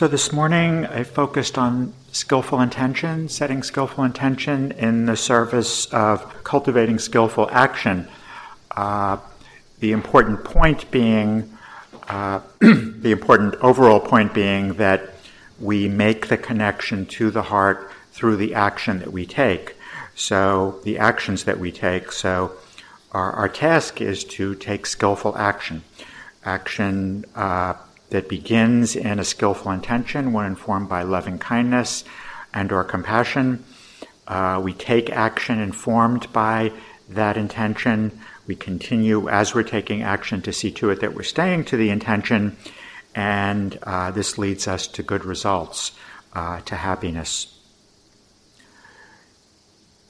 So this morning I focused on skillful intention, setting skillful intention in the service of cultivating skillful action. Uh, the important point being, uh, the important overall point being that we make the connection to the heart through the action that we take. So the actions that we take. So our, our task is to take skillful action. Action uh, that begins in a skillful intention when informed by loving kindness and or compassion. Uh, we take action informed by that intention. We continue as we're taking action to see to it that we're staying to the intention, and uh, this leads us to good results, uh, to happiness.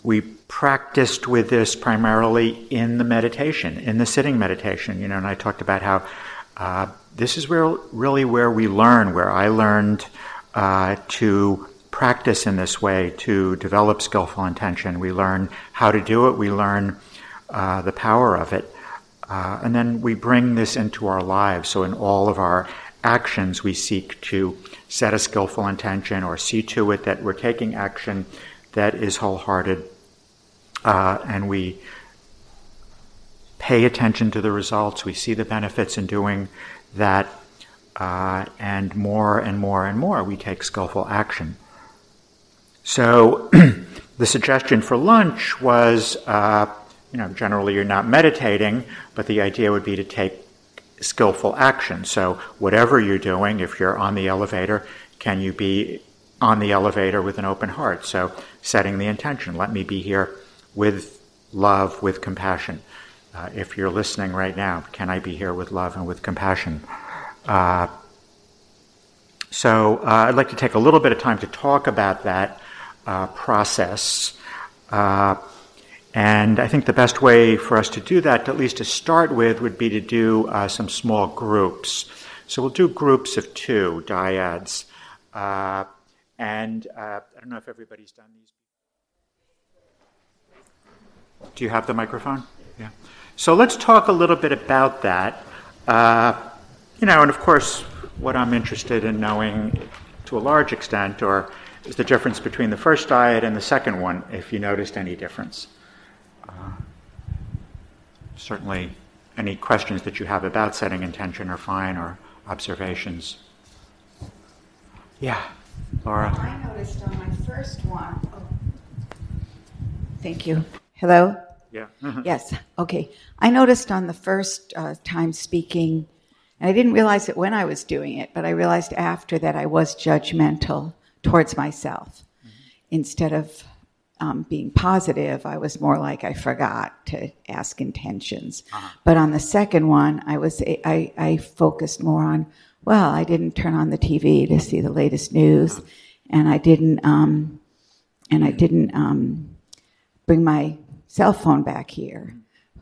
We practiced with this primarily in the meditation, in the sitting meditation, you know, and I talked about how uh, this is where really where we learn, where I learned uh, to practice in this way, to develop skillful intention. We learn how to do it. We learn uh, the power of it, uh, and then we bring this into our lives. So in all of our actions, we seek to set a skillful intention or see to it that we're taking action that is wholehearted, uh, and we pay attention to the results. We see the benefits in doing that, uh, and more and more and more we take skillful action. So the suggestion for lunch was, uh, you know, generally you're not meditating, but the idea would be to take skillful action. So whatever you're doing, if you're on the elevator, can you be on the elevator with an open heart? So setting the intention, let me be here with love, with compassion. Uh, if you're listening right now, can I be here with love and with compassion? Uh, so uh, I'd like to take a little bit of time to talk about that uh, process. Uh, and I think the best way for us to do that, at least to start with, would be to do uh, some small groups. So we'll do groups of two, dyads. and I don't know if everybody's done these. Do you have the microphone? Yeah. So let's talk a little bit about that. Uh, you know, and of course, what I'm interested in knowing to a large extent, or is the difference between the first dyad and the second one, if you noticed any difference. Uh, certainly, any questions that you have about setting intention are fine, or observations. Yeah, Laura. I noticed on my first one. Oh. Thank you. Hello? Yeah. yes. Okay. I noticed on the first uh, time speaking, and I didn't realize it when I was doing it, but I realized after that I was judgmental towards myself. Mm-hmm. Instead of um, being positive, I was more like I forgot to ask intentions. Uh-huh. But on the second one, I was I, I focused more on well, I didn't turn on the TV to see the latest news, uh-huh. and I didn't um, and I didn't um, bring my cell phone back here.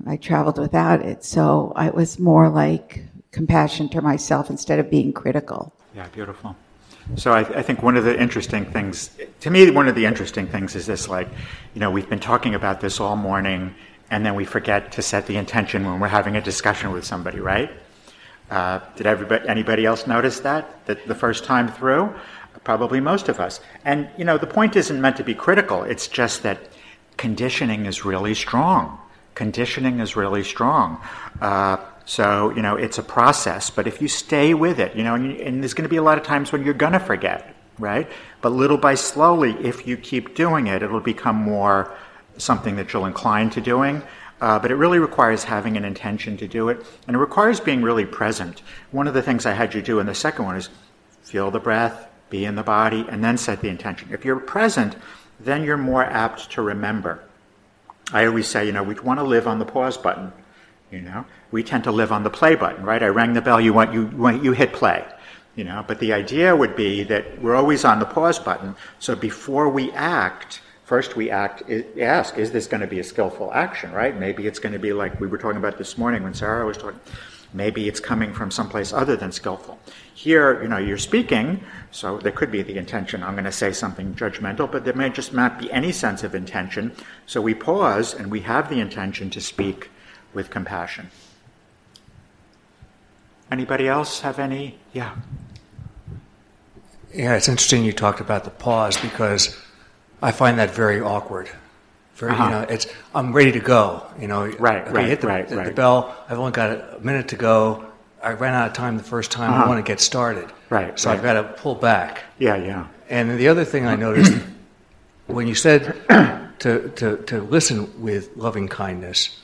I traveled without it. So I was more like compassion to myself instead of being critical. Yeah, beautiful. So I, I, think one of the interesting things, to me, one of the interesting things is this: like, you know, we've been talking about this all morning, and then we forget to set the intention when we're having a discussion with somebody, right? Uh, did everybody, anybody else notice that that the first time through? Probably most of us. And you know, the point isn't meant to be critical. It's just that conditioning is really strong. Conditioning is really strong. Uh, so, you know, it's a process, but if you stay with it, you know, and, you, and there's going to be a lot of times when you're going to forget, right? But little by slowly, if you keep doing it, it'll become more something that you'll incline to doing. Uh, but it really requires having an intention to do it, and it requires being really present. One of the things I had you do in the second one is feel the breath, be in the body, and then set the intention. If you're present, then you're more apt to remember. I always say, you know, we want to live on the pause button. You know, we tend to live on the play button, right? I rang the bell, you want you want, you hit play. You know, but the idea would be that we're always on the pause button. So before we act, first we act ask, is this going to be a skillful action, right? Maybe it's going to be like we were talking about this morning when Sarah was talking. Maybe it's coming from someplace other than skillful. Here, you know, you're speaking, so there could be the intention, I'm going to say something judgmental, but there may just not be any sense of intention. So we pause and we have the intention to speak with compassion. Anybody else have any? Yeah. Yeah, it's interesting you talked about the pause because I find that very awkward. Very, Uh-huh. you know, it's I'm ready to go. You know, Right, okay, right, hit the, right, the, the bell. I've only got a minute to go. I ran out of time the first time. I Uh-huh. want to get started. Right, So right. I've got to pull back. Yeah, yeah. And the other thing I noticed when you said to, to, to listen with loving kindness,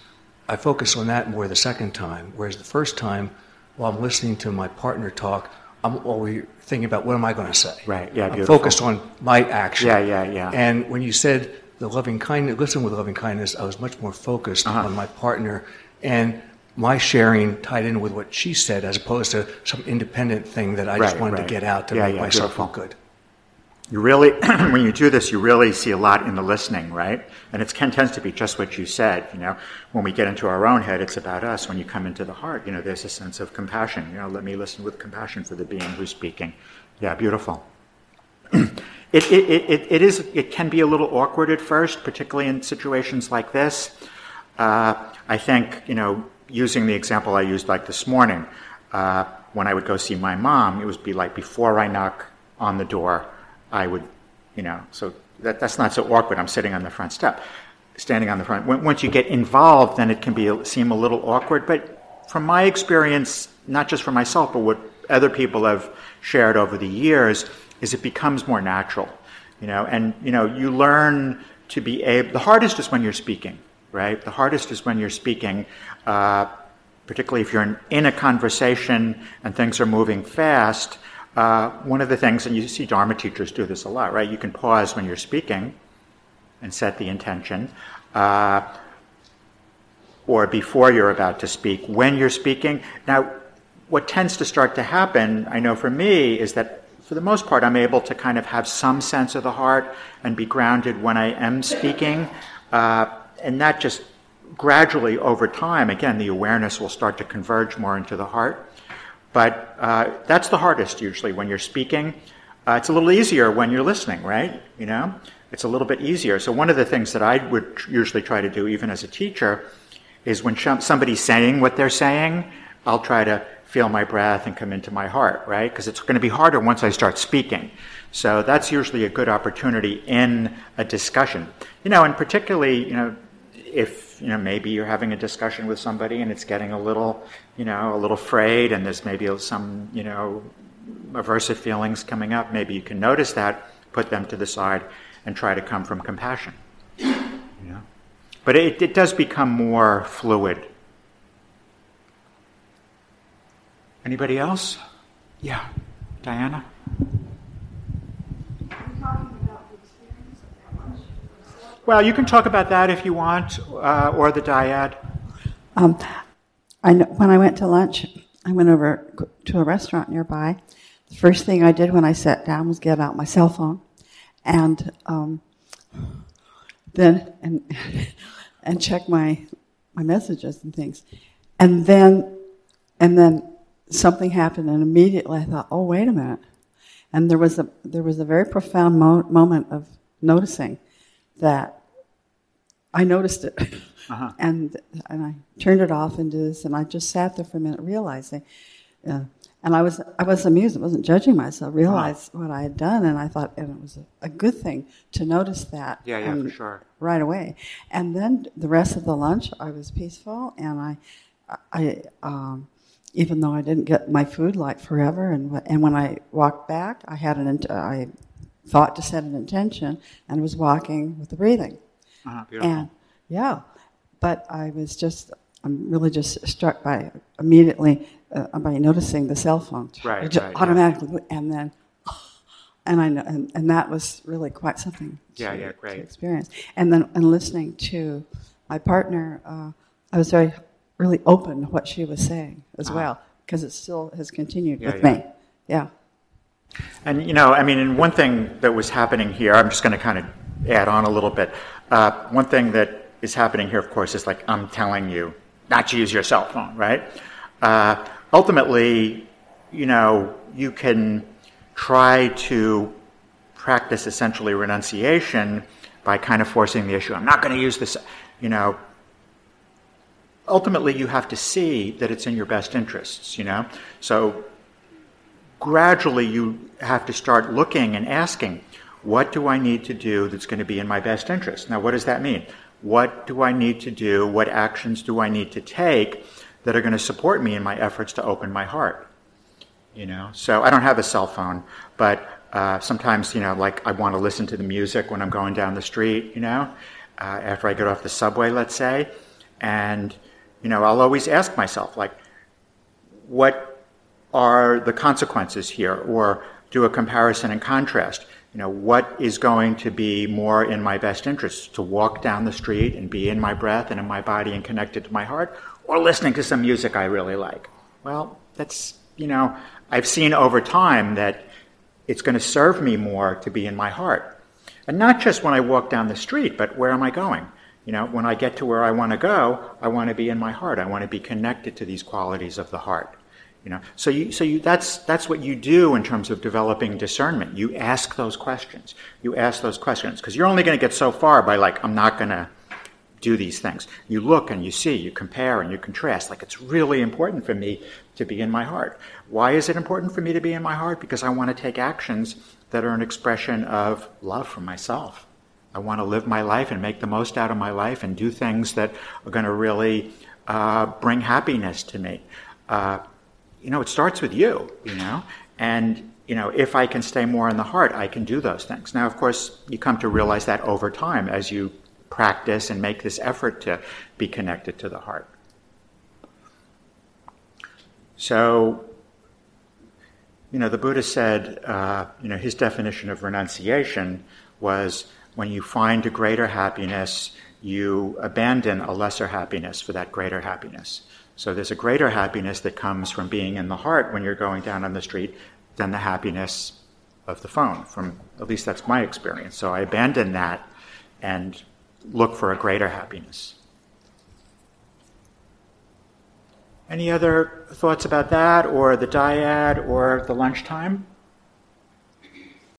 I focus on that more the second time. Whereas the first time, while I'm listening to my partner talk, I'm always thinking about what am I going to say. Right, yeah, I'm beautiful. focused on my action. Yeah, yeah, yeah. And when you said the loving kindness, listen with loving kindness, I was much more focused Uh-huh. on my partner and my sharing tied in with what she said, as opposed to some independent thing that I just wanted right. to get out to Yeah, make yeah, myself beautiful. feel good. You really, when you do this, you really see a lot in the listening, right? And it tends to be just what you said. You know, when we get into our own head, it's about us. When you come into the heart, you know, there's a sense of compassion. You know, let me listen with compassion for the being who's speaking. Yeah, beautiful. It, it, it, it, is. It can be a little awkward at first, particularly in situations like this. Uh, I think you know, using the example I used like this morning, uh, when I would go see my mom, it would be like before I knock on the door, I would, you know, so that, that's not so awkward. I'm sitting on the front step, standing on the front. When, once you get involved, then it can be seem a little awkward. But from my experience, not just for myself, but what other people have shared over the years, is it becomes more natural, you know, and you know, you learn to be able. The hardest is when you're speaking, right? The hardest is when you're speaking. Uh, particularly if you're in, in a conversation and things are moving fast, uh, one of the things, and you see Dharma teachers do this a lot, right? You can pause when you're speaking and set the intention, uh, or before you're about to speak, when you're speaking. Now, what tends to start to happen, I know for me, is that for the most part, I'm able to kind of have some sense of the heart and be grounded when I am speaking. Uh, and that just gradually over time, again, the awareness will start to converge more into the heart. But uh, that's the hardest usually when you're speaking. Uh, it's a little easier when you're listening, right? You know, it's a little bit easier. So one of the things that I would usually try to do, even as a teacher, is when somebody's saying what they're saying, I'll try to feel my breath and come into my heart, right? Because it's going to be harder once I start speaking. So that's usually a good opportunity in a discussion. You know, and particularly, you know, if you know maybe you're having a discussion with somebody and it's getting a little you know a little frayed and there's maybe some you know aversive feelings coming up maybe you can notice that put them to the side and try to come from compassion you know but it, it does become more fluid anybody else? Yeah. Diana? Well you can talk about that if you want uh, or the dyad. Um, I know, when I went to lunch, I went over to a restaurant nearby. The first thing I did when I sat down was get out my cell phone, and um, then and and check my my messages and things, and then and then something happened, and immediately I thought, oh wait a minute, and there was a there was a very profound mo- moment of noticing that I noticed it. And and I turned it off into this, and I just sat there for a minute, realizing, uh, and I was I was amused. I wasn't judging myself. Realized what I had done, and I thought, and it was a, a good thing to notice that. Yeah, yeah, for sure. Right away, and then the rest of the lunch, I was peaceful, and I, I, um, even though I didn't get my food like forever, and and when I walked back, I had an I thought to set an intention, and was walking with the breathing. uh, beautiful. And yeah, but I was just, I'm really just struck by immediately uh, by noticing the cell phone. Right, just right, yeah. automatically, and then, and I know, and, and that was really quite something. Yeah, to, yeah, great. To experience, and then and listening to my partner, uh, I was very really open to what she was saying as well because it still has continued Ah. Yeah, with yeah. me. Yeah. And you know, I mean, and one thing that was happening here, I'm just going to kind of add on a little bit. Uh, one thing that is happening here, of course, is like I'm telling you not to use your cell phone, right? Uh, ultimately, you know, you can try to practice essentially renunciation by kind of forcing the issue. I'm not going to use this, you know. Ultimately, you have to see that it's in your best interests, you know. So gradually you have to start looking and asking, what do I need to do that's going to be in my best interest? Now, what does that mean? What do I need to do? What actions do I need to take that are going to support me in my efforts to open my heart? You know, so I don't have a cell phone, but uh, sometimes, you know, like I want to listen to the music when I'm going down the street, you know, uh, after I get off the subway, let's say. And, you know, I'll always ask myself, like, what are the consequences here? Or do a comparison and contrast. You know, what is going to be more in my best interest? To walk down the street and be in my breath and in my body and connected to my heart, or listening to some music I really like? Well, that's, you know, I've seen over time that it's going to serve me more to be in my heart. And not just when I walk down the street, but where am I going? You know, when I get to where I want to go, I want to be in my heart. I want to be connected to these qualities of the heart. You know, so you, so you, that's, that's what you do in terms of developing discernment. You ask those questions. You ask those questions because you're only going to get so far by like, I'm not going to do these things. You look and you see, you compare and you contrast. Like it's really important for me to be in my heart. Why is it important for me to be in my heart? Because I want to take actions that are an expression of love for myself. I want to live my life and make the most out of my life and do things that are going to really uh, bring happiness to me. Uh, you know, it starts with you, you know, and you know, if I can stay more in the heart, I can do those things. Now, of course, you come to realize that over time as you practice and make this effort to be connected to the heart. So, you know, the Buddha said, uh, you know, his definition of renunciation was when you find a greater happiness, you abandon a lesser happiness for that greater happiness. So there's a greater happiness that comes from being in the heart when you're going down on the street than the happiness of the phone. From at least that's my experience. So I abandon that and look for a greater happiness. Any other thoughts about that, or the dyad, or the lunchtime?